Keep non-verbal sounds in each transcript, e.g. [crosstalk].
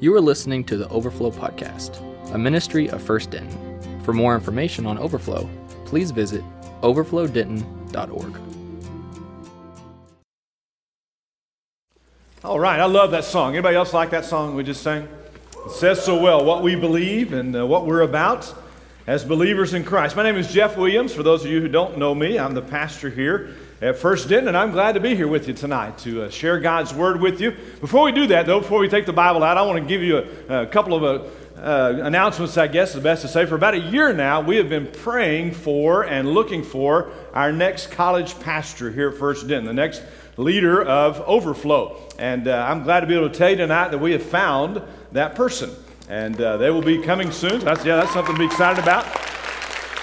You are listening to the Overflow Podcast, a ministry of First Denton. For more information on Overflow, please visit overflowdenton.org. All right, I love that song. Anybody else like that song we just sang? It says so well what we believe and uh, what we're about as believers in Christ. My name is Jeff Williams. For those of you who don't know me, I'm the pastor here at First Denton, and I'm glad to be here with you tonight to uh, share God's Word with you. Before we do that, though, before we take the Bible out, I want to give you a, a couple of uh, uh, announcements, I guess is best to say. For about a year now, we have been praying for and looking for our next college pastor here at First Denton, the next leader of Overflow. And uh, I'm glad to be able to tell you tonight that we have found that person. And uh, they will be coming soon. That's, yeah, that's something to be excited about.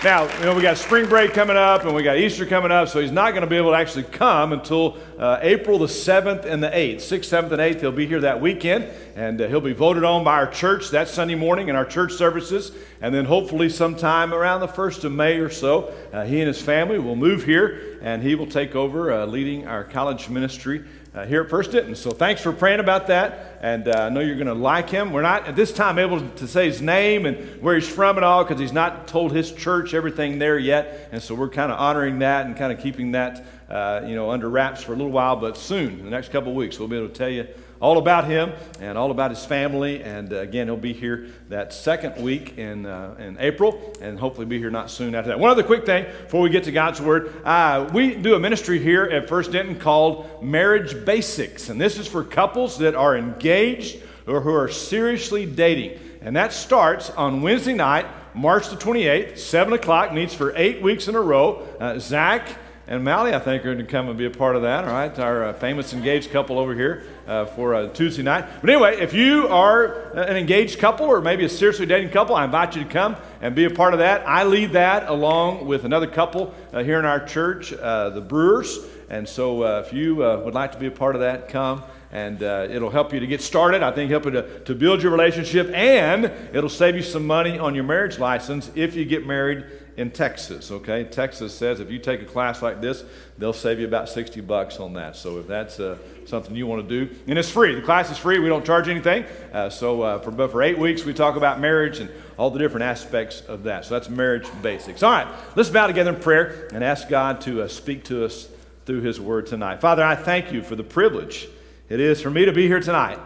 Now, you know, we got spring break coming up and we got Easter coming up, so he's not going to be able to actually come until uh, April the 7th and the 8th. 6th, 7th, and 8th, he'll be here that weekend, and uh, he'll be voted on by our church that Sunday morning in our church services. And then hopefully, sometime around the 1st of May or so, uh, he and his family will move here and he will take over uh, leading our college ministry uh, here at First Denton. So thanks for praying about that. And uh, I know you're going to like him. We're not at this time able to say his name and where he's from and all because he's not told his church everything there yet. And so we're kind of honoring that and kind of keeping that, uh, you know, under wraps for a little while. But soon, in the next couple of weeks, we'll be able to tell you all about him and all about his family. And uh, again, he'll be here that second week in, uh, in April and hopefully be here not soon after that. One other quick thing before we get to God's Word. Uh, we do a ministry here at First Denton called Marriage Basics. And this is for couples that are engaged or who are seriously dating. And that starts on Wednesday night, March the 28th, 7 o'clock, meets for eight weeks in a row. Uh, Zach and Mally, I think, are going to come and be a part of that, all right? Our uh, famous engaged couple over here uh, for a Tuesday night. But anyway, if you are an engaged couple or maybe a seriously dating couple, I invite you to come and be a part of that. I lead that along with another couple uh, here in our church, uh, the Brewers. And so uh, if you uh, would like to be a part of that, come and uh, it'll help you to get started. I think help you to, to build your relationship, and it'll save you some money on your marriage license if you get married in Texas. Okay, Texas says if you take a class like this, they'll save you about 60 bucks on that. So if that's uh, something you want to do, and it's free. The class is free. We don't charge anything. Uh, so uh, for but for eight weeks, we talk about marriage and all the different aspects of that. So that's marriage basics. All right, let's bow together in prayer and ask God to uh, speak to us through His Word tonight. Father, I thank you for the privilege it is for me to be here tonight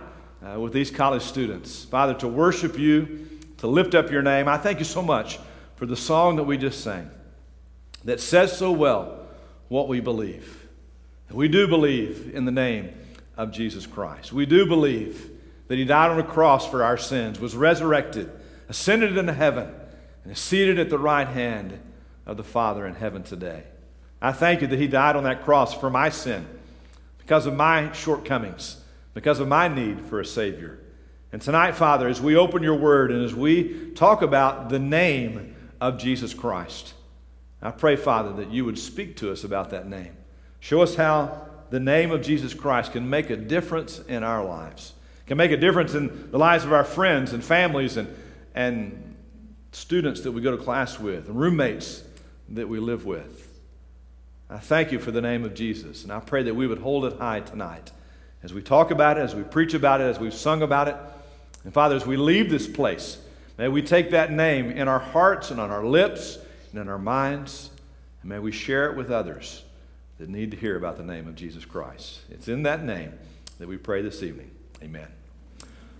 uh, with these college students. Father, to worship you, to lift up your name. I thank you so much for the song that we just sang that says so well what we believe. We do believe in the name of Jesus Christ. We do believe that He died on the cross for our sins, was resurrected, ascended into heaven, and is seated at the right hand of the Father in heaven today. I thank you that He died on that cross for my sin, because of my shortcomings, because of my need for a Savior. And tonight, Father, as we open your word and as we talk about the name of Jesus Christ. I pray, Father, that you would speak to us about that name. Show us how the name of Jesus Christ can make a difference in our lives, can make a difference in the lives of our friends and families and, and students that we go to class with, and roommates that we live with. I thank you for the name of Jesus, and I pray that we would hold it high tonight as we talk about it, as we preach about it, as we've sung about it. And Father, as we leave this place, May we take that name in our hearts and on our lips and in our minds, and may we share it with others that need to hear about the name of Jesus Christ. It's in that name that we pray this evening. Amen.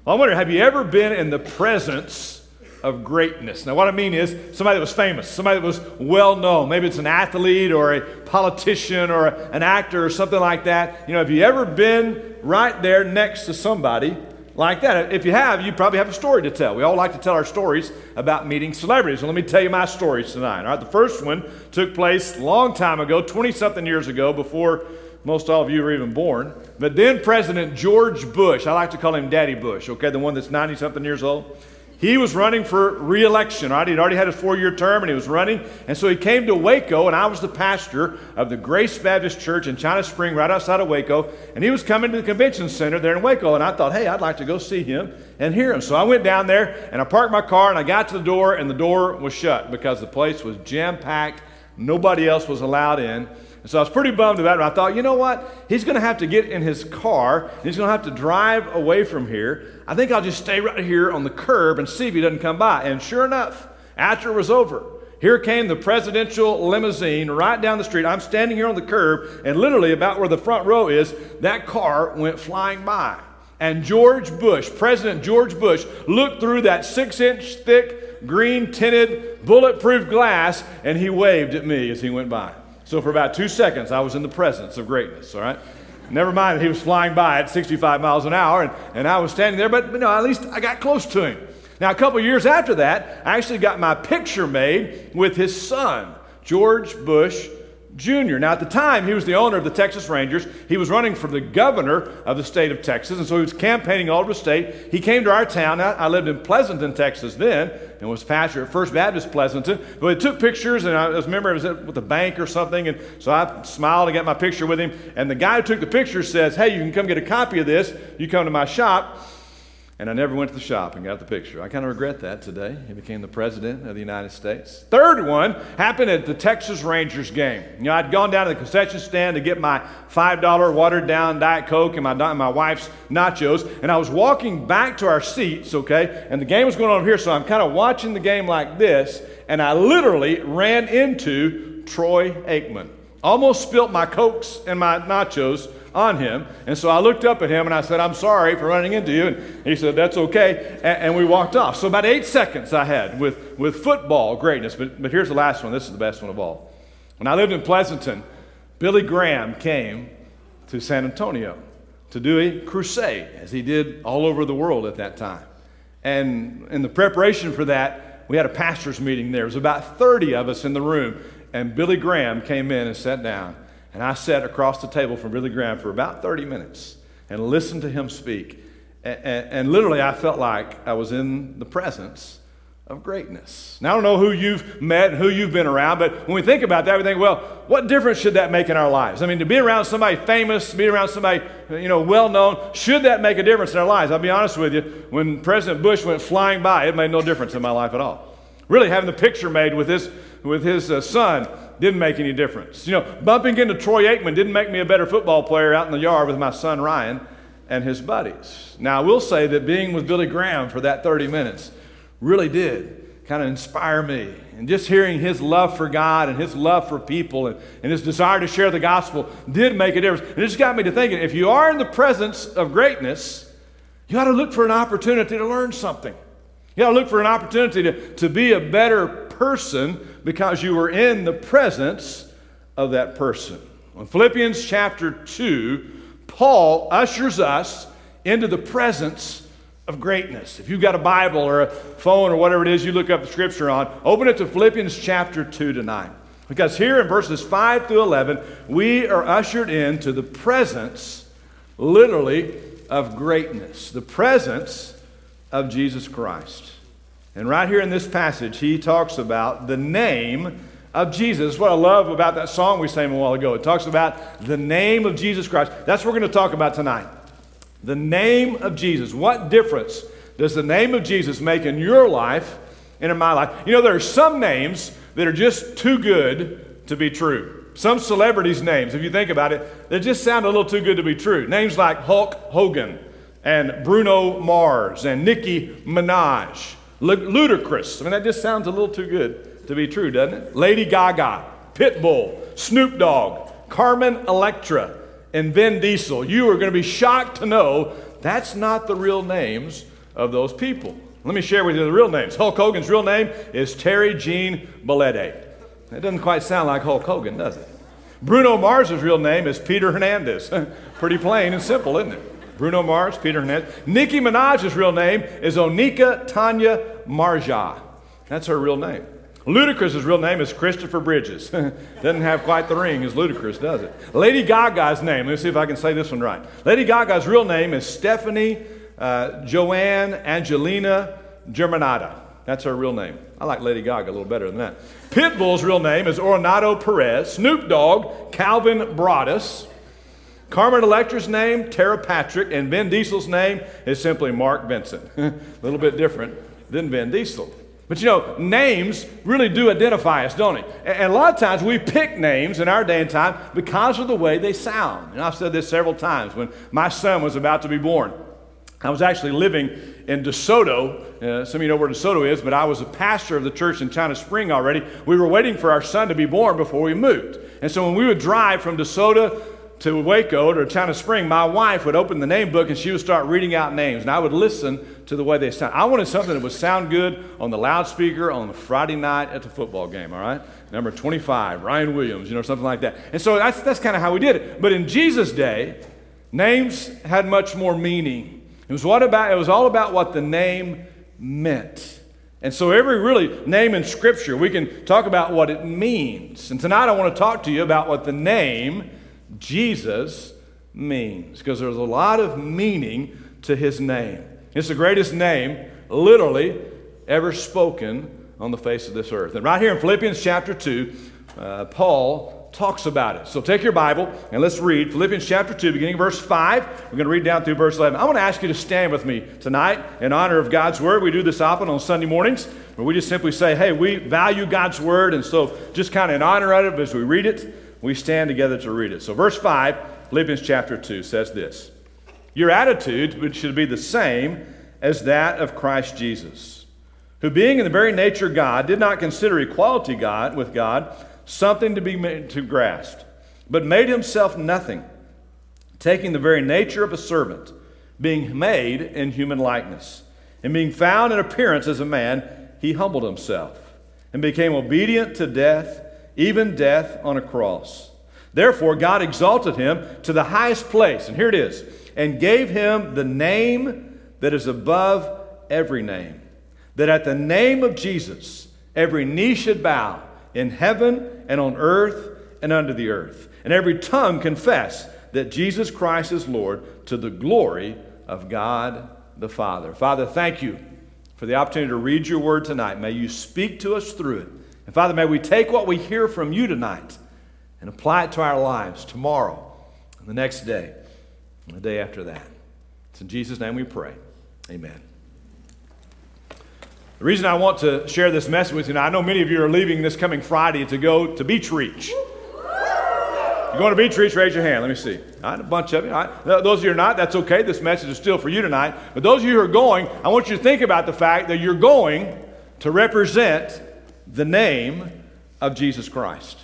Well, I wonder, have you ever been in the presence of greatness? Now, what I mean is somebody that was famous, somebody that was well known. Maybe it's an athlete or a politician or an actor or something like that. You know, have you ever been right there next to somebody like that. If you have, you probably have a story to tell. We all like to tell our stories about meeting celebrities. Well, let me tell you my stories tonight. All right, the first one took place a long time ago, 20 something years ago, before most all of you were even born. But then President George Bush, I like to call him Daddy Bush, okay, the one that's 90 something years old. He was running for reelection, right? He'd already had a four year term and he was running. And so he came to Waco, and I was the pastor of the Grace Baptist Church in China Spring, right outside of Waco. And he was coming to the convention center there in Waco. And I thought, hey, I'd like to go see him and hear him. So I went down there and I parked my car and I got to the door, and the door was shut because the place was jam packed. Nobody else was allowed in. And so I was pretty bummed about it. I thought, you know what? He's going to have to get in his car. he's going to have to drive away from here. I think I'll just stay right here on the curb and see if he doesn't come by. And sure enough, after it was over, here came the presidential limousine right down the street. I'm standing here on the curb, and literally about where the front row is, that car went flying by. And George Bush, President George Bush, looked through that six inch thick, green tinted, bulletproof glass, and he waved at me as he went by. So for about two seconds, I was in the presence of greatness, all right? Never mind that he was flying by at 65 miles an hour, and, and I was standing there, but you know, at least I got close to him. Now, a couple years after that, I actually got my picture made with his son, George Bush Jr. Now, at the time, he was the owner of the Texas Rangers. He was running for the governor of the state of Texas, and so he was campaigning all over the state. He came to our town. I lived in Pleasanton, Texas then, and was pastor at First Baptist Pleasanton. But we took pictures, and I was remember it was with the bank or something, and so I smiled and got my picture with him. And the guy who took the picture says, "Hey, you can come get a copy of this. You come to my shop." And I never went to the shop and got the picture. I kind of regret that today. He became the president of the United States. Third one happened at the Texas Rangers game. You know, I'd gone down to the concession stand to get my $5 watered down Diet Coke and my, my wife's nachos. And I was walking back to our seats, okay? And the game was going on here, so I'm kind of watching the game like this. And I literally ran into Troy Aikman. Almost spilt my Cokes and my nachos on him. And so I looked up at him and I said, I'm sorry for running into you. And he said, That's okay. And, and we walked off. So about eight seconds I had with, with football greatness. But, but here's the last one. This is the best one of all. When I lived in Pleasanton, Billy Graham came to San Antonio to do a crusade, as he did all over the world at that time. And in the preparation for that, we had a pastor's meeting there. There was about 30 of us in the room, and Billy Graham came in and sat down. And I sat across the table from Billy Graham for about 30 minutes and listened to him speak. And, and, and, literally, I felt like I was in the presence of greatness. Now, I don't know who you've met and who you've been around, but when we think about that, we think, well, what difference should that make in our lives? I mean, to be around somebody famous, to be around somebody, you know, well known, should that make a difference in our lives? I'll be honest with you, when President Bush went flying by, it made no difference in my life at all. Really, having the picture made with his, with his uh, son didn't make any difference. You know, bumping into Troy Aikman didn't make me a better football player out in the yard with my son Ryan and his buddies. Now, I will say that being with Billy Graham for that 30 minutes really did kind of inspire me. And just hearing his love for God and his love for people and, and his desire to share the gospel did make a difference. And it just got me to thinking if you are in the presence of greatness, you ought to look for an opportunity to learn something. You ought to look for an opportunity to, to be a better person because you were in the presence of that person. In Philippians chapter 2, Paul ushers us into the presence of greatness. If you've got a Bible or a phone or whatever it is you look up the scripture on, open it to Philippians chapter 2 to 9. Because here in verses 5 through 11, we are ushered into the presence, literally, of greatness. The presence of Jesus Christ. And right here in this passage, he talks about the name of Jesus. What I love about that song we sang a while ago. It talks about the name of Jesus Christ. That's what we're going to talk about tonight. The name of Jesus. What difference does the name of Jesus make in your life and in my life? You know, there are some names that are just too good to be true. Some celebrities' names, if you think about it, they just sound a little too good to be true. Names like Hulk Hogan and Bruno Mars and Nicki Minaj Ludacris. I mean, that just sounds a little too good to be true, doesn't it? Lady Gaga, Pitbull, Snoop Dogg, Carmen Electra, and Vin Diesel. You are going to be shocked to know that's not the real names of those people. Let me share with you the real names. Hulk Hogan's real name is Terry Gene Bollea. That doesn't quite sound like Hulk Hogan, does it? Bruno Mars's real name is Peter Hernandez. [laughs] Pretty plain and simple, isn't it? Bruno Mars, Peter Hernandez. Nicki Minaj's real name is Onika Tanya Maraj. That's her real name. Ludacris's real name is Christopher Bridges. [laughs] Doesn't have quite the ring as Ludacris, does it? Lady Gaga's name, let me see if I can say this one right. Lady Gaga's real name is Stephanie uh, Joanne Angelina Germanotta. That's her real name. I like Lady Gaga a little better than that. Pitbull's real name is Oronado Perez. Snoop Dogg, Calvin Broadus. Carmen Electra's name, Tara Patrick, and Vin Diesel's name is simply Mark Benson. [laughs] a little bit different than Vin Diesel. But you know, names really do identify us, don't they? And a lot of times we pick names in our day and time because of the way they sound. And I've said this several times when my son was about to be born. I was actually living in DeSoto. Uh, some of you know where DeSoto is, but I was a pastor of the church in China Spring already. We were waiting for our son to be born before we moved. And so when we would drive from DeSoto to Waco or China Spring, my wife would open the name book and she would start reading out names. And I would listen to the way they sound. I wanted something that would sound good on the loudspeaker on the Friday night at the football game, all right? Number 25, Ryan Williams, you know, something like that. And so that's, that's kind of how we did it. But in Jesus' day, names had much more meaning. It was, what about, it was all about what the name meant. And so, every really name in Scripture, we can talk about what it means. And tonight, I want to talk to you about what the name Jesus means, because there's a lot of meaning to his name. It's the greatest name, literally, ever spoken on the face of this earth. And right here in Philippians chapter 2, uh, Paul talks about it. So take your Bible and let's read Philippians chapter 2, beginning verse 5. We're going to read down through verse 11. I want to ask you to stand with me tonight in honor of God's Word. We do this often on Sunday mornings where we just simply say, hey, we value God's Word. And so just kind of in honor of it as we read it, we stand together to read it. So verse 5, Philippians chapter 2 says this Your attitude should be the same as that of Christ Jesus, who being in the very nature God, did not consider equality God with God something to be made, to grasp, but made himself nothing, taking the very nature of a servant, being made in human likeness, and being found in appearance as a man, he humbled himself and became obedient to death, even death on a cross. Therefore, God exalted him to the highest place, and here it is, and gave him the name that is above every name, that at the name of Jesus every knee should bow in heaven and on earth and under the earth, and every tongue confess that Jesus Christ is Lord to the glory of God the Father. Father, thank you for the opportunity to read your word tonight. May you speak to us through it. And Father, may we take what we hear from you tonight and apply it to our lives tomorrow, and the next day, and the day after that. It's in Jesus' name we pray. Amen. The reason I want to share this message with you now, I know many of you are leaving this coming Friday to go to Beach Reach. You're going to Beach Reach, raise your hand. Let me see. All right, a bunch of you. All right. Those of you who are not, that's okay. This message is still for you tonight. But those of you who are going, I want you to think about the fact that you're going to represent the name of Jesus Christ.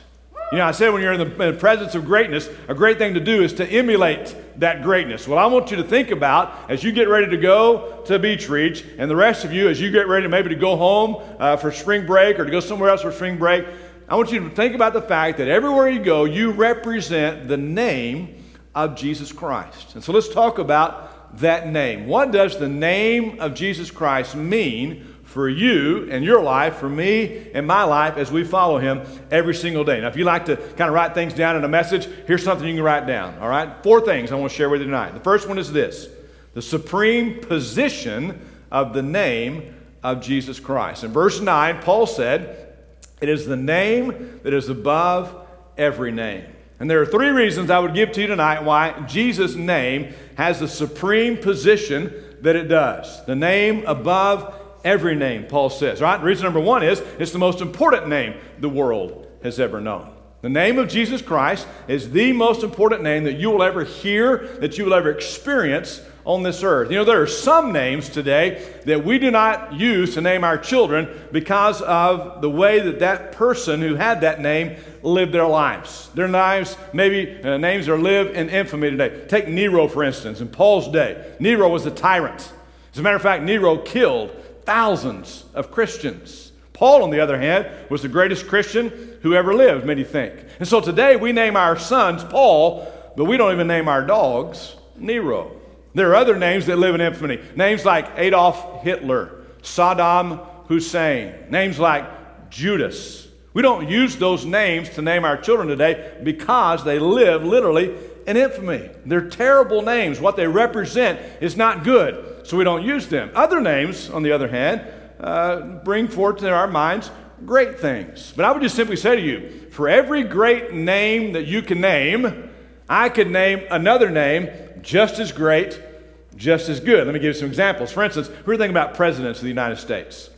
You know, I said when you're in the, in the, presence of greatness, a great thing to do is to emulate that greatness. Well, I want you to think about as you get ready to go to Beach Reach, and the rest of you, as you get ready maybe to go home uh, for spring break or to go somewhere else for spring break, I want you to think about the fact that everywhere you go, you represent the name of Jesus Christ. And so let's talk about that name. What does the name of Jesus Christ mean for you and your life, for me and my life as we follow him every single day. Now, if you like to kind of write things down in a message, here's something you can write down. All right? Four things I want to share with you tonight. The first one is this the supreme position of the name of Jesus Christ. In verse 9, Paul said, It is the name that is above every name. And there are three reasons I would give to you tonight why Jesus' name has the supreme position that it does. The name above every name, Paul says, right? Reason number one is it's the most important name the world has ever known. The name of Jesus Christ is the most important name that you will ever hear, that you will ever experience on this earth. You know, there are some names today that we do not use to name our children because of the way that that person who had that name lived their lives. Their lives, maybe uh, names are live in infamy today. Take Nero, for instance, in Paul's day. Nero was a tyrant. As a matter of fact, Nero killed thousands of Christians. Paul, on the other hand, was the greatest Christian who ever lived, many think. And so today we name our sons Paul, but we don't even name our dogs Nero. There are other names that live in infamy. Names like Adolf Hitler, Saddam Hussein, names like Judas. We don't use those names to name our children today because they live literally in infamy. They're terrible names. What they represent is not good so we don't use them. Other names, on the other hand, uh, bring forth to our minds great things. But I would just simply say to you for every great name that you can name, I could name another name just as great, just as good. Let me give you some examples. For instance, we're thinking about presidents of the United States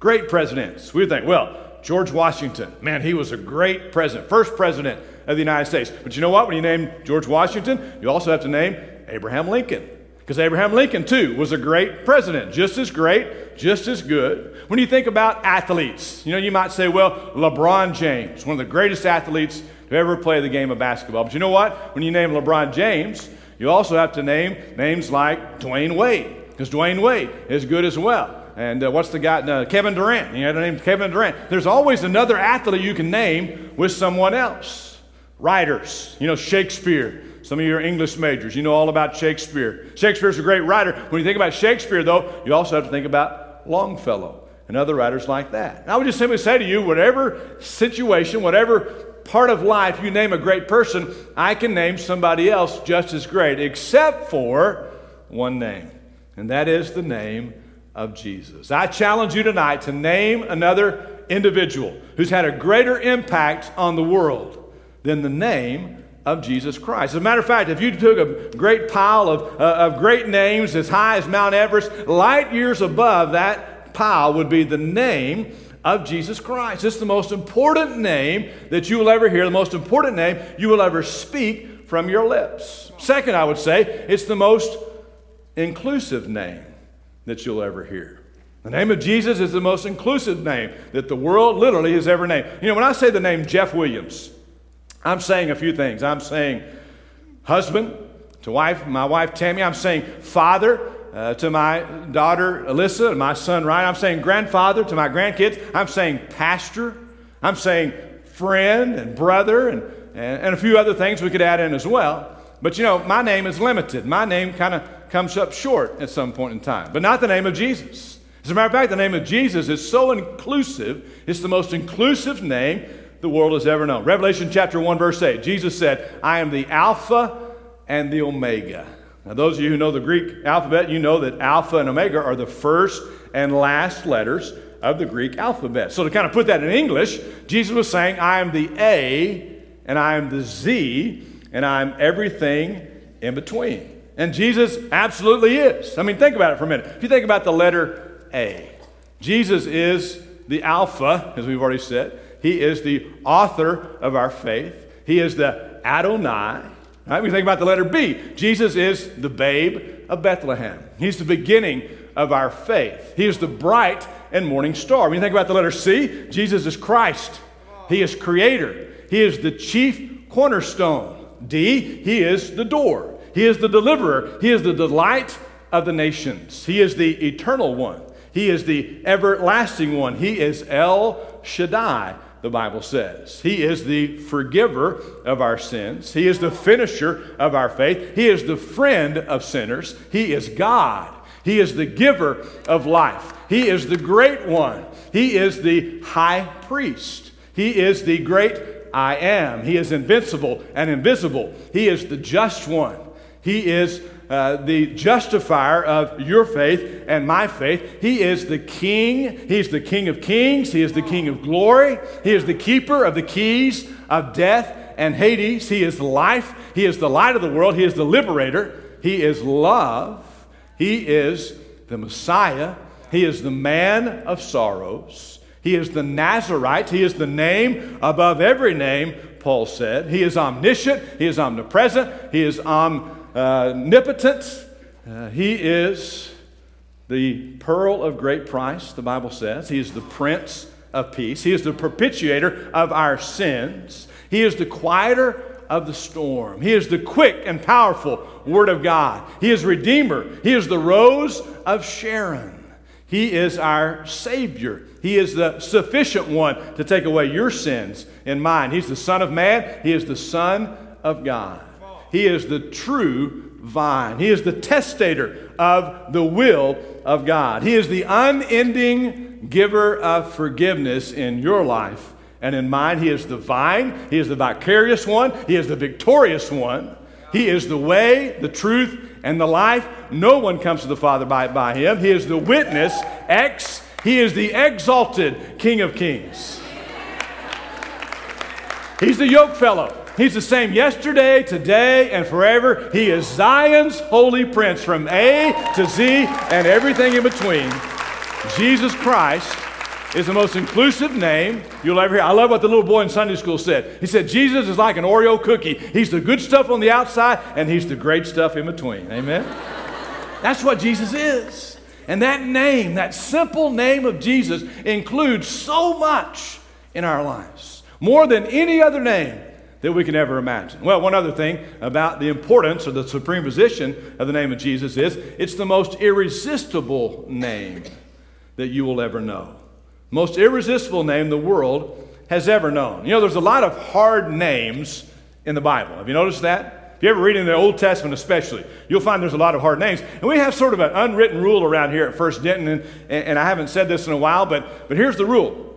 Great presidents. We think, well, George Washington, man, he was a great president, first president of the United States. But you know what? When you name George Washington, you also have to name Abraham Lincoln. Because Abraham Lincoln, too, was a great president, just as great, just as good. When you think about athletes, you know, you might say, well, LeBron James, one of the greatest athletes to ever play the game of basketball. But you know what? When you name LeBron James, you also have to name names like Dwyane Wade, because Dwyane Wade is good as well. And uh, what's the guy? Uh, Kevin Durant. You to name Kevin Durant. There's always another athlete you can name with someone else. Writers. You know, Shakespeare. Some of you are English majors. You know all about Shakespeare. Shakespeare's a great writer. When you think about Shakespeare, though, you also have to think about Longfellow and other writers like that. And I would just simply say to you, whatever situation, whatever part of life you name a great person, I can name somebody else just as great, except for one name, and that is the name of Jesus. I challenge you tonight to name another individual who's had a greater impact on the world than the name of Jesus Christ. As a matter of fact, if you took a great pile of, uh, of great names as high as Mount Everest, light years above that pile would be the name of Jesus Christ. It's the most important name that you will ever hear, the most important name you will ever speak from your lips. Second, I would say, it's the most inclusive name that you'll ever hear. The name of Jesus is the most inclusive name that the world literally has ever named. You know, when I say the name Jeff Williams, I'm saying a few things. I'm saying husband to wife, my wife Tammy. I'm saying father uh, to my daughter Alyssa and my son Ryan. I'm saying grandfather to my grandkids. I'm saying pastor. I'm saying friend and brother and, and, and a few other things we could add in as well. But you know, my name is limited. My name kind of comes up short at some point in time, but not the name of Jesus. As a matter of fact, the name of Jesus is so inclusive, it's the most inclusive name the world has ever known. Revelation chapter 1, verse 8, Jesus said, I am the Alpha and the Omega. Now, those of you who know the Greek alphabet, you know that Alpha and Omega are the first and last letters of the Greek alphabet. So, to kind of put that in English, Jesus was saying, I am the A and I am the Z and I'm everything in between. And Jesus absolutely is. I mean, think about it for a minute. If you think about the letter A, Jesus is the Alpha, as we've already said. He is the author of our faith. He is the Adonai. Right? We think about the letter B. Jesus is the babe of Bethlehem. He's the beginning of our faith. He is the bright and morning star. When you think about the letter C, Jesus is Christ. He is creator. He is the chief cornerstone. D, he is the door. He is the deliverer. He is the delight of the nations. He is the eternal one. He is the everlasting one. He is El Shaddai, the Bible says. He is the forgiver of our sins. He is the finisher of our faith. He is the friend of sinners. He is God. He is the giver of life. He is the great one. He is the high priest. He is the great I am. He is invincible and invisible. He is the just one. He is uh, the justifier of your faith and my faith. He is the king. He's the king of kings. He is the king of glory. He is the keeper of the keys of death and Hades. He is life. He is the light of the world. He is the liberator. He is love. He is the Messiah. He is the man of sorrows. He is the Nazarite. He is the name above every name, Paul said. He is omniscient. He is omnipresent. He is omnipresent omnipotent. Uh, he is the pearl of great price, the Bible says. He is the prince of peace. He is the propitiator of our sins. He is the quieter of the storm. He is the quick and powerful Word of God. He is Redeemer. He is the rose of Sharon. He is our Savior. He is the sufficient one to take away your sins and mine. He's the Son of Man. He is the Son of God. He is the true vine. He is the testator of the will of God. He is the unending giver of forgiveness in your life and in mine. He is the vine. He is the vicarious one. He is the victorious one. He is the way, the truth, and the life. No one comes to the Father by, by him. He is the witness, X. He is the exalted King of Kings. He's the yoke fellow. He's the same yesterday, today, and forever. He is Zion's holy prince from A to Z and everything in between. Jesus Christ is the most inclusive name you'll ever hear. I love what the little boy in Sunday school said. He said, Jesus is like an Oreo cookie. He's the good stuff on the outside, and he's the great stuff in between. Amen? That's what Jesus is. And that name, that simple name of Jesus, includes so much in our lives, more than any other name that we can ever imagine. Well, one other thing about the importance or the supreme position of the name of Jesus is it's the most irresistible name that you will ever know. Most irresistible name the world has ever known. You know, there's a lot of hard names in the Bible. Have you noticed that? If you ever read in the Old Testament, especially, you'll find there's a lot of hard names. And we have sort of an unwritten rule around here at First Denton, and, and I haven't said this in a while, but, but here's the rule.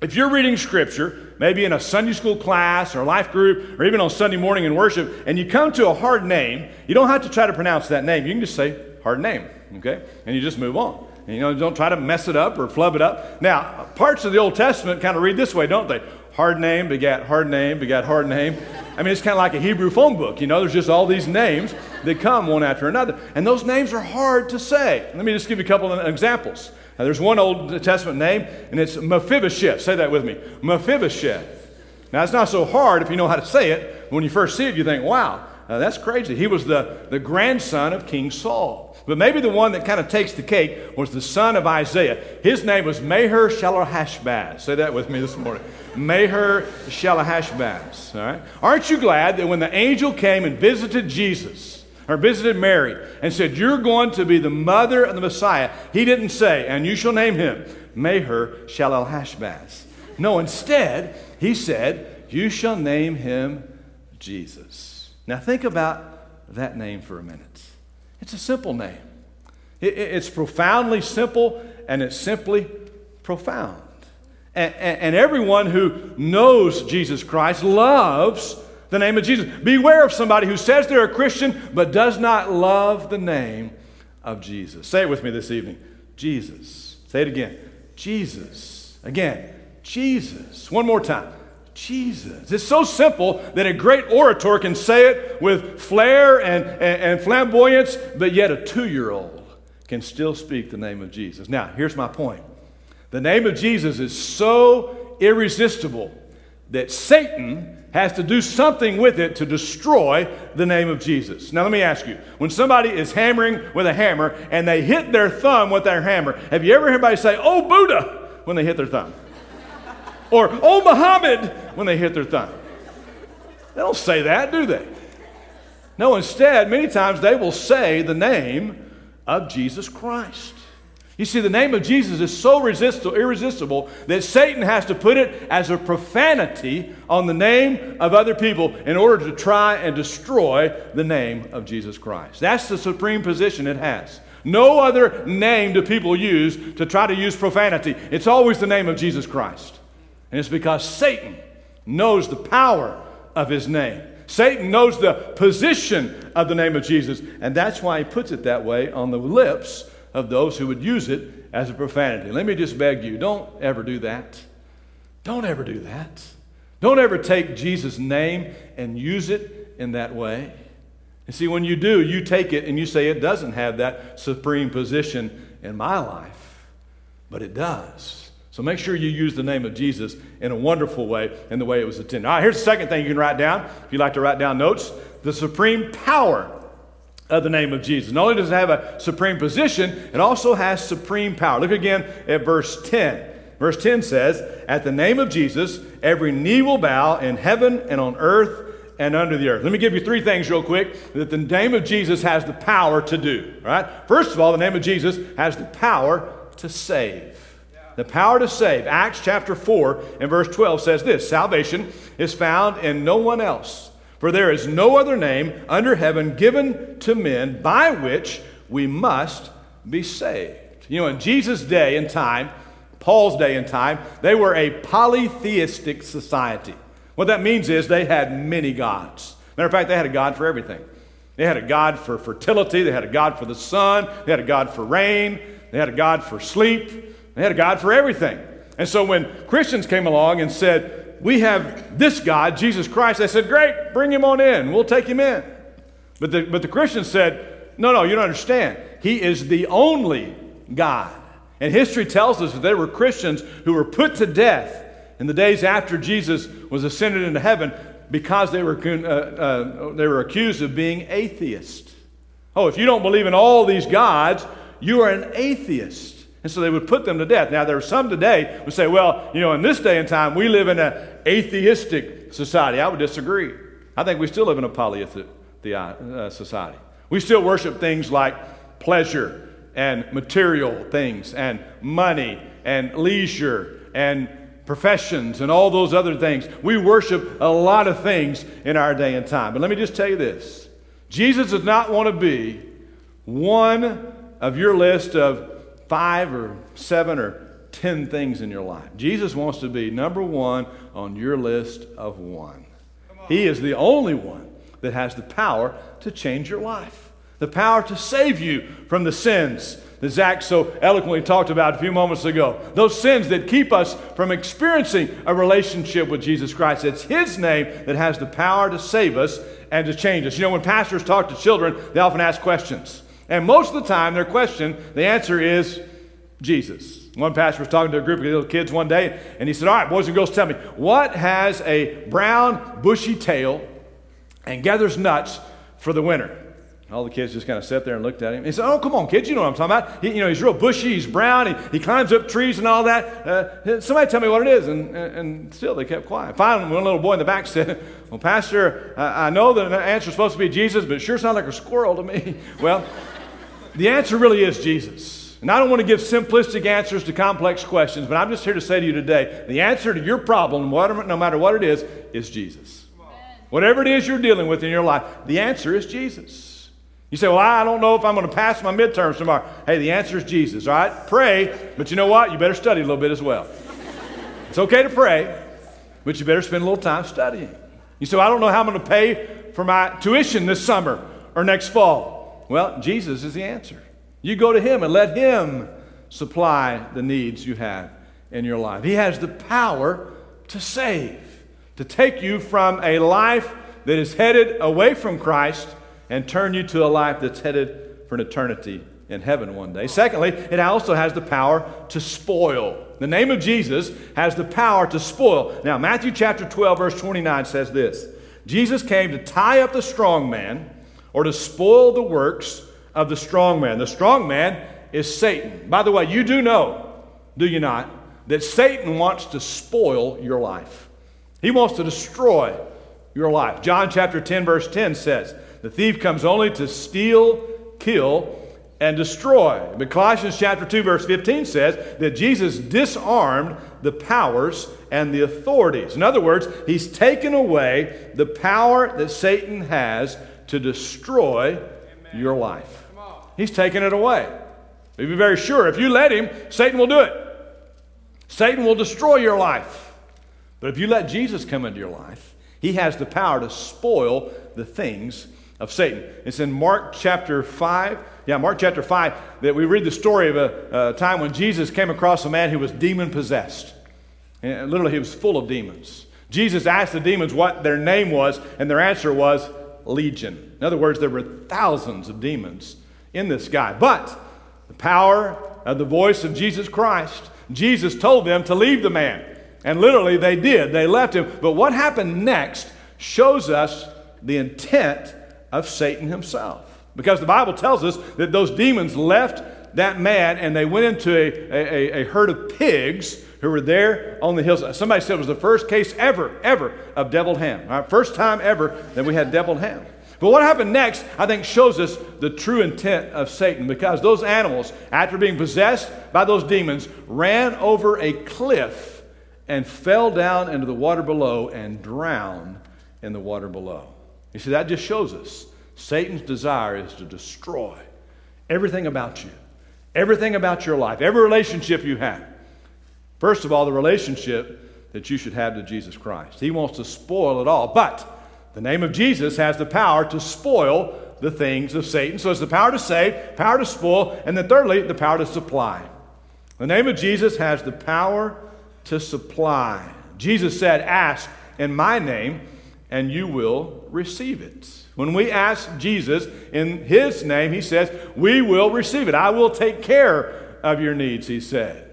If you're reading Scripture, maybe in a Sunday school class or life group, or even on Sunday morning in worship, and you come to a hard name, you don't have to try to pronounce that name. You can just say, hard name, okay? And you just move on. And, you know, don't try to mess it up or flub it up. Now, parts of the Old Testament kind of read this way, don't they? Hard name begat hard name begat hard name. I mean, it's kind of like a Hebrew phone book. You know, there's just all these names that come one after another. And those names are hard to say. Let me just give you a couple of examples. Now, there's one Old Testament name, and it's Mephibosheth. Say that with me Mephibosheth. Now, it's not so hard if you know how to say it. When you first see it, you think, wow, uh, that's crazy. He was the, the grandson of King Saul. But maybe the one that kind of takes the cake was the son of Isaiah. His name was Maher-Shalal-Hash-Baz. Say that with me this morning. Maher Shalahashbaz. All right? Aren't you glad that when the angel came and visited Jesus, or visited Mary and said, You're going to be the mother of the Messiah. He didn't say, And you shall name him Meher Shalal Hashbaz. No, instead, he said, You shall name him Jesus. Now think about that name for a minute. It's a simple name, it's profoundly simple and it's simply profound. And, and, and everyone who knows Jesus Christ loves the name of Jesus. Beware of somebody who says they're a Christian but does not love the name of Jesus. Say it with me this evening Jesus. Say it again Jesus. Again, Jesus. One more time. Jesus. It's so simple that a great orator can say it with flair and, and, and flamboyance, but yet a two year old can still speak the name of Jesus. Now, here's my point the name of Jesus is so irresistible that Satan has to do something with it to destroy the name of Jesus. Now, let me ask you when somebody is hammering with a hammer and they hit their thumb with their hammer, have you ever heard anybody say, Oh, Buddha, when they hit their thumb? or, Oh, Muhammad, when they hit their thumb? They don't say that, do they? No, instead, many times they will say the name of Jesus Christ. You see, the name of Jesus is so resistible, irresistible that Satan has to put it as a profanity on the name of other people in order to try and destroy the name of Jesus Christ. That's the supreme position it has. No other name do people use to try to use profanity. It's always the name of Jesus Christ. And it's because Satan knows the power of his name. Satan knows the position of the name of Jesus, and that's why he puts it that way on the lips of those who would use it as a profanity. Let me just beg you don't ever do that. Don't ever do that. Don't ever take Jesus' name and use it in that way. And see, when you do, you take it and you say it doesn't have that supreme position in my life, but it does. So make sure you use the name of Jesus in a wonderful way, in the way it was intended. All right, here's the second thing you can write down if you like to write down notes the supreme power of the name of Jesus. Not only does it have a supreme position, it also has supreme power. Look again at verse 10. Verse 10 says, At the name of Jesus, every knee will bow in heaven and on earth and under the earth. Let me give you three things real quick that the name of Jesus has the power to do. Right? First of all, the name of Jesus has the power to save. The power to save. Acts chapter 4 and verse 12 says this Salvation is found in no one else. For there is no other name under heaven given to men by which we must be saved. You know, in Jesus' day and time, Paul's day and time, they were a polytheistic society. What that means is they had many gods. Matter of fact, they had a God for everything. They had a God for fertility, they had a God for the sun, they had a God for rain, they had a God for sleep, they had a God for everything. And so when Christians came along and said, we have this God, Jesus Christ. They said, Great, bring him on in. We'll take him in. But the, but the Christians said, No, no, you don't understand. He is the only God. And history tells us that there were Christians who were put to death in the days after Jesus was ascended into heaven because they were, uh, uh, they were accused of being atheists. Oh, if you don't believe in all these gods, you are an atheist. And so they would put them to death. Now, there are some today who say, well, you know, in this day and time, we live in an atheistic society. I would disagree. I think we still live in a polytheistic uh, society. We still worship things like pleasure and material things and money and leisure and professions and all those other things. We worship a lot of things in our day and time. But let me just tell you this Jesus does not want to be one of your list of five or seven or ten things in your life. Jesus wants to be number one on your list of one. He is the only one that has the power to change your life, the power to save you from the sins that Zach so eloquently talked about a few moments ago. Those sins that keep us from experiencing a relationship with Jesus Christ. It's His name that has the power to save us and to change us. You know, when pastors talk to children, they often ask questions. And most of the time, their question, the answer is Jesus. One pastor was talking to a group of little kids one day, and he said, All right, boys and girls, tell me, what has a brown, bushy tail and gathers nuts for the winter? All the kids just kind of sat there and looked at him. He said, Oh, come on, kids, you know what I'm talking about. He, you know, he's real bushy, he's brown, he, he climbs up trees and all that. Uh, somebody tell me what it is. And, and, still they kept quiet. Finally, one little boy in the back said, Well, Pastor, I, I know that the answer is supposed to be Jesus, but it sure sounds like a squirrel to me. [laughs] well, the answer really is Jesus. And I don't want to give simplistic answers to complex questions, but I'm just here to say to you today the answer to your problem, no matter what it is, is Jesus. Whatever it is you're dealing with in your life, the answer is Jesus. You say, Well, I don't know if I'm going to pass my midterms tomorrow. Hey, the answer is Jesus, all right? Pray, but you know what? You better study a little bit as well. it's okay to pray, but you better spend a little time studying. You say, well, I don't know how I'm going to pay for my tuition this summer or next fall. Well, Jesus is the answer. You go to Him and let Him supply the needs you have in your life. He has the power to save, to take you from a life that is headed away from Christ and turn you to a life that's headed for an eternity in heaven one day. Secondly, it also has the power to spoil. The name of Jesus has the power to spoil. Now, Matthew chapter 12, verse 29 says this Jesus came to tie up the strong man or to spoil the works of the strong man. The strong man is Satan. By the way, you do know, do you not, that Satan wants to spoil your life. He wants to destroy your life. John chapter 10, verse 10 says, the thief comes only to steal, kill, and destroy. But Colossians chapter 2 verse 15 says that Jesus disarmed the powers and the authorities. In other words, he's taken away the power that Satan has to destroy Amen. your life. He's taking it away. Be very sure if you let him, Satan will do it. Satan will destroy your life. But if you let Jesus come into your life, he has the power to spoil the things of Satan. It's in Mark chapter 5. Yeah, Mark chapter 5 that we read the story of a, a time when Jesus came across a man who was demon possessed. And literally, he was full of demons. Jesus asked the demons what their name was, and their answer was legion. In other words, there were thousands of demons in this guy. But the power of the voice of Jesus Christ, Jesus told them to leave the man. And literally, they did. They left him. But what happened next shows us the intent of Satan himself. Because the Bible tells us that those demons left that man and they went into a, a, a herd of pigs who were there on the hills. Somebody said it was the first case ever, ever of deviled ham. All right, first time ever that we had deviled ham. But what happened next, I think, shows us the true intent of Satan because those animals, after being possessed by those demons, ran over a cliff and fell down into the water below and drowned in the water below. You see, that just shows us Satan's desire is to destroy everything about you, everything about your life, every relationship you have. First of all, the relationship that you should have to Jesus Christ. He wants to spoil it all. But the name of Jesus has the power to spoil the things of Satan. So it's the power to save, power to spoil, and then thirdly, the power to supply. The name of Jesus has the power to supply. Jesus said, Ask in my name and you will receive it. When we ask Jesus in his name, he says, We will receive it. I will take care of your needs, he said.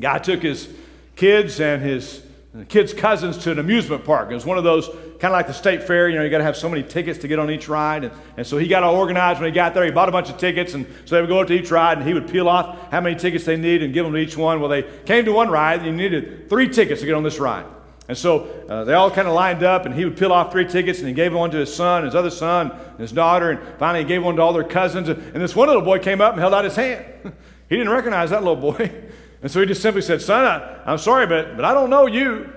Guy took his kids and his kids' cousins to an amusement park. It was one of those kind of like the state fair, you know, you got to have so many tickets to get on each ride. And, and so he got all organized when he got there. He bought a bunch of tickets, and so they would go to each ride, and he would peel off how many tickets they need and give them to each one. Well, they came to one ride, and you needed three tickets to get on this ride. And so uh, they all kind of lined up, and he would peel off three tickets, and he gave one to his son, his other son, and his daughter, and finally he gave one to all their cousins. And, and this one little boy came up and held out his hand. [laughs] he didn't recognize that little boy. [laughs] And so he just simply said, Son, I, am sorry, but, but I don't know you.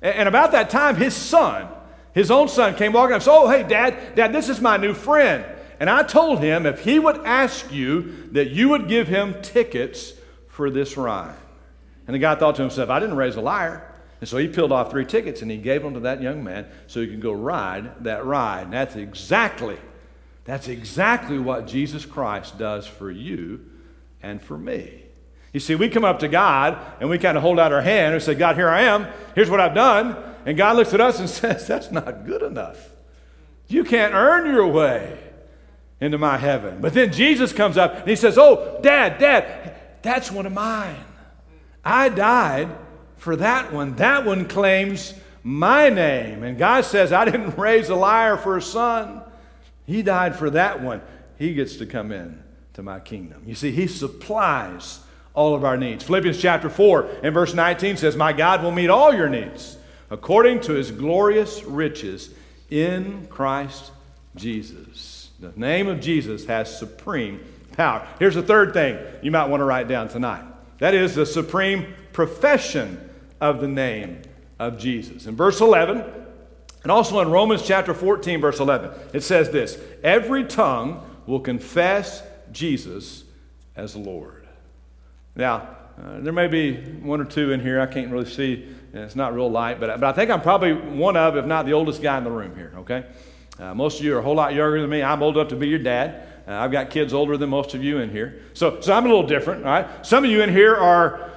And, and, about that time, his son, his own son, came walking up and said, Oh, hey, Dad, Dad, this is my new friend. And I told him if he would ask you that you would give him tickets for this ride. And the guy thought to himself, I didn't raise a liar. And so he peeled off three tickets and he gave them to that young man so he could go ride that ride. And that's exactly, that's exactly what Jesus Christ does for you and for me. You see, we come up to God and we kind of hold out our hand and say, God, here I am. Here's what I've done. And God looks at us and [laughs] says, That's not good enough. You can't earn your way into my heaven. But then Jesus comes up and he says, Oh, Dad, Dad, that's one of mine. I died for that one. That one claims my name. And God says, I didn't [laughs] raise a liar for a son. He died for that one. He gets to come in to my kingdom. You see, He supplies all of our needs. Philippians chapter 4 and verse 19 says, My God will meet all your needs according to His glorious riches in Christ Jesus. The name of Jesus has supreme power. Here's the third thing you might want to write down tonight that is the supreme profession of the name of Jesus. In verse 11, and also in Romans chapter 14, verse 11, it says this Every tongue will confess Jesus as Lord. Now, uh, there may be one or two in here. I can't really see. It's not real light, but, but I think I'm probably one of, if not the oldest guy in the room here, okay? Uh, most of you are a whole lot younger than me. I'm old enough to be your dad. Uh, I've got kids older than most of you in here. So, so I'm a little different, all right? Some of you in here are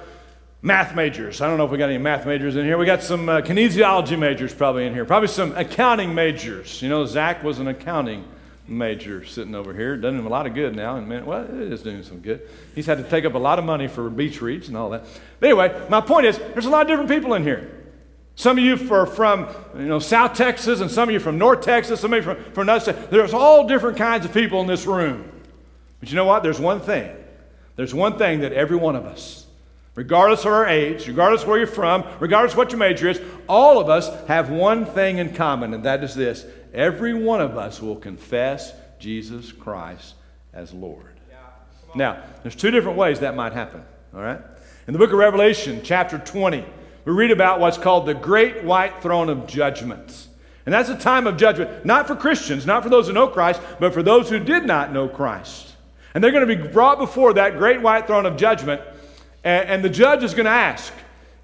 math majors. I don't know if we got any math majors in here. We got some uh, kinesiology majors probably in here. Probably some accounting majors. You know, Zach was an accounting major sitting over here. Doing him a lot of good now. And man, well, it is doing some good. He's had to take up a lot of money for Beach Reach and all that. But anyway, my point is, there's a lot of different people in here. Some of you are from you know, South Texas, and some of you from North Texas, some of you from, from another. There's all different kinds of people in this room. But you know what? There's one thing. There's one thing that every one of us regardless of our age, regardless of where you're from, regardless of what your major is, all of us have one thing in common, and that is this every one of us will confess Jesus Christ as Lord. Yeah, now, there's two different ways that might happen, all right? In the book of Revelation, chapter 20, we read about what's called the great white throne of judgment. And that's a time of judgment, not for Christians, not for those who know Christ, but for those who did not know Christ. And they're going to be brought before that great white throne of judgment and, and the judge is going to ask,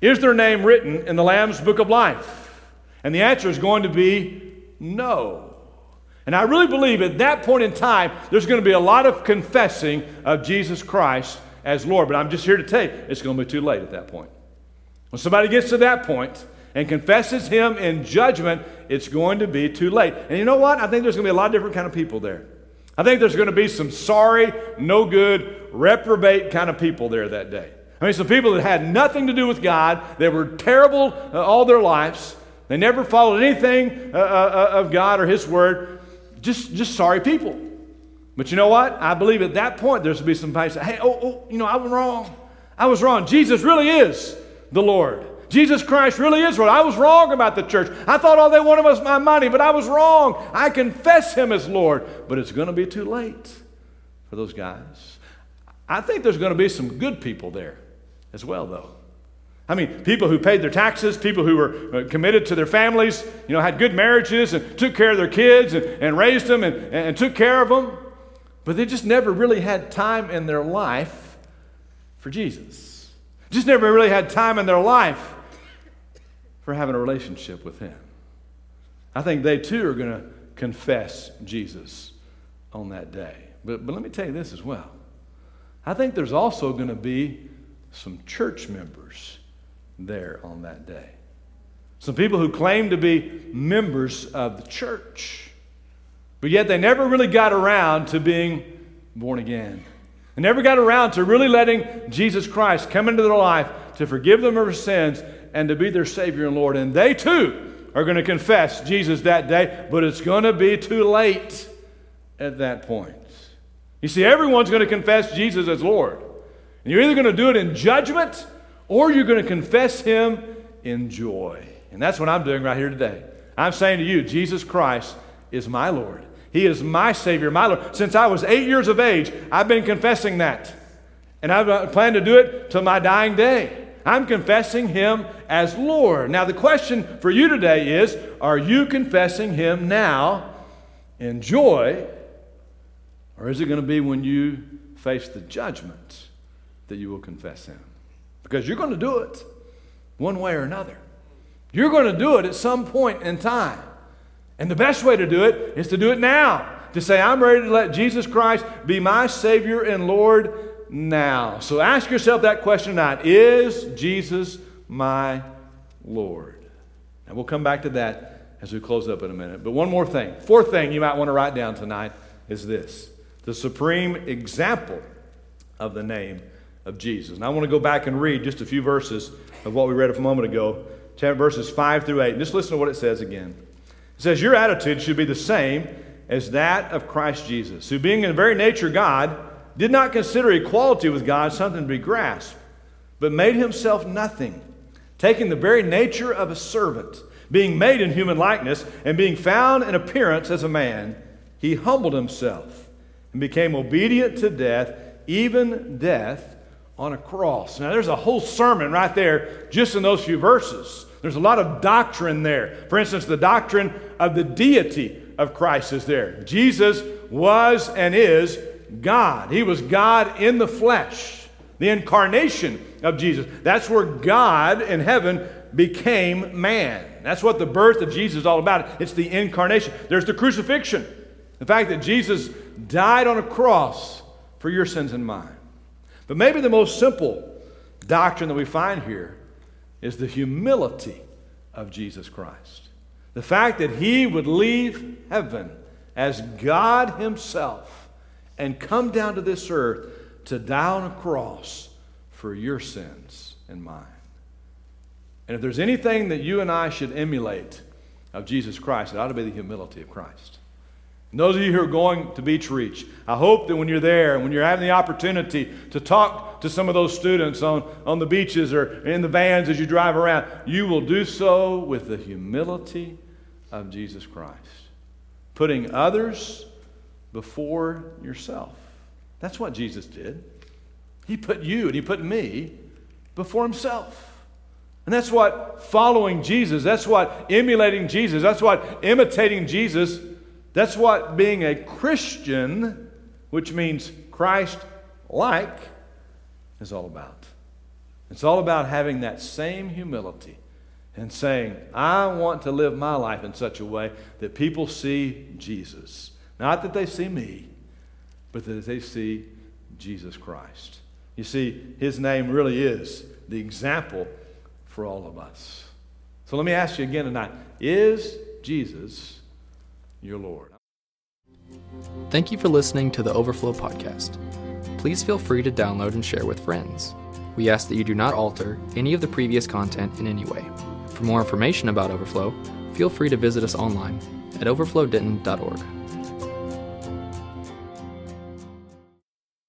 Is their name written in the Lamb's book of life? And the answer is going to be no. And I really believe at that point in time, there's going to be a lot of confessing of Jesus Christ as Lord. But I'm just here to tell you, it's going to be too late at that point. When somebody gets to that point and confesses Him in judgment, it's going to be too late. And you know what? I think there's going to be a lot of different kind of people there. I think there's going to be some sorry, no good, reprobate kind of people there that day. I mean, some people that had nothing to do with God, they were terrible uh, all their lives. They never followed anything uh, uh, uh, of God or His Word. Just, just sorry people. But you know what? I believe at that point there's to be some people say, hey, oh, oh, you know, I was wrong. I was wrong. Jesus really is the Lord. Jesus Christ really is Lord. I was wrong about the church. I thought all they wanted was my money, but I was wrong. I confess Him as Lord. But it's going to be too late for those guys. I think there's going to be some good people there as well, though. I mean, people who paid their taxes, people who were uh, committed to their families, you know, had good marriages and took care of their kids and, and raised them and, and took care of them, but they just never really had time in their life for Jesus. Just never really had time in their life for having a relationship with Him. I think they too are going to confess Jesus on that day. But, but let me tell you this as well. I think there's also going to be some church members there on that day. Some people who claim to be members of the church, but yet they never really got around to being born again. They never got around to really letting Jesus Christ come into their life to forgive them of their sins and to be their Savior and Lord. And they too are going to confess Jesus that day, but it's going to be too late at that point. You see, everyone's going to confess Jesus as Lord. And you're either going to do it in judgment or you're going to confess Him in joy. And that's what I'm doing right here today. I'm saying to you, Jesus Christ is my Lord. He is my Savior, my Lord. Since I was eight years of age, I've been confessing that. And I plan to do it till my dying day. I'm confessing Him as Lord. Now, the question for you today is Are you confessing Him now in joy, or is it going to be when you face the judgment that you will confess Him? Because you're going to do it one way or another. You're going to do it at some point in time. And the best way to do it is to do it now. To say, I'm ready to let Jesus Christ be my Savior and Lord now. So ask yourself that question tonight Is Jesus my Lord? And we'll come back to that as we close up in a minute. But one more thing. Fourth thing you might want to write down tonight is this the supreme example of the name of Jesus. And I want to go back and read just a few verses of what we read a moment ago, verses 5 through 8. And just listen to what it says again. It says, Your attitude should be the same as that of Christ Jesus, who, being in the very nature of God, did not consider equality with God something to be grasped, but made himself nothing, taking the very nature of a servant, being made in human likeness, and being found in appearance as a man, he humbled himself and became obedient to death, even death on a cross. Now, there's a whole sermon right there just in those few verses. There's a lot of doctrine there. For instance, the doctrine of the deity of Christ is there. Jesus was and is God. He was God in the flesh, the incarnation of Jesus. That's where God in heaven became man. That's what the birth of Jesus is all about. It's the incarnation. There's the crucifixion, the fact that Jesus died on a cross for your sins and mine. But maybe the most simple doctrine that we find here is the humility of Jesus Christ. The fact that he would leave heaven as God himself and come down to this earth to die on a cross for your sins and mine. And if there's anything that you and I should emulate of Jesus Christ, it ought to be the humility of Christ. And those of you who are going to Beach Reach, I hope that when you're there and when you're having the opportunity to talk to some of those students on, on the beaches or in the vans as you drive around, you will do so with the humility of Jesus Christ, putting others before yourself. That's what Jesus did. He put you and he put me before himself. And that's what following Jesus, that's what emulating Jesus, that's what imitating Jesus, that's what being a Christian, which means Christ like, is all about. It's all about having that same humility and saying, I want to live my life in such a way that people see Jesus. Not that they see me, but that they see Jesus Christ. You see, his name really is the example for all of us. So let me ask you again tonight Is Jesus your Lord? Thank you for listening to the Overflow Podcast. Please feel free to download and share with friends. We ask that you do not alter any of the previous content in any way. For more information about Overflow, feel free to visit us online at overflowdenton.org.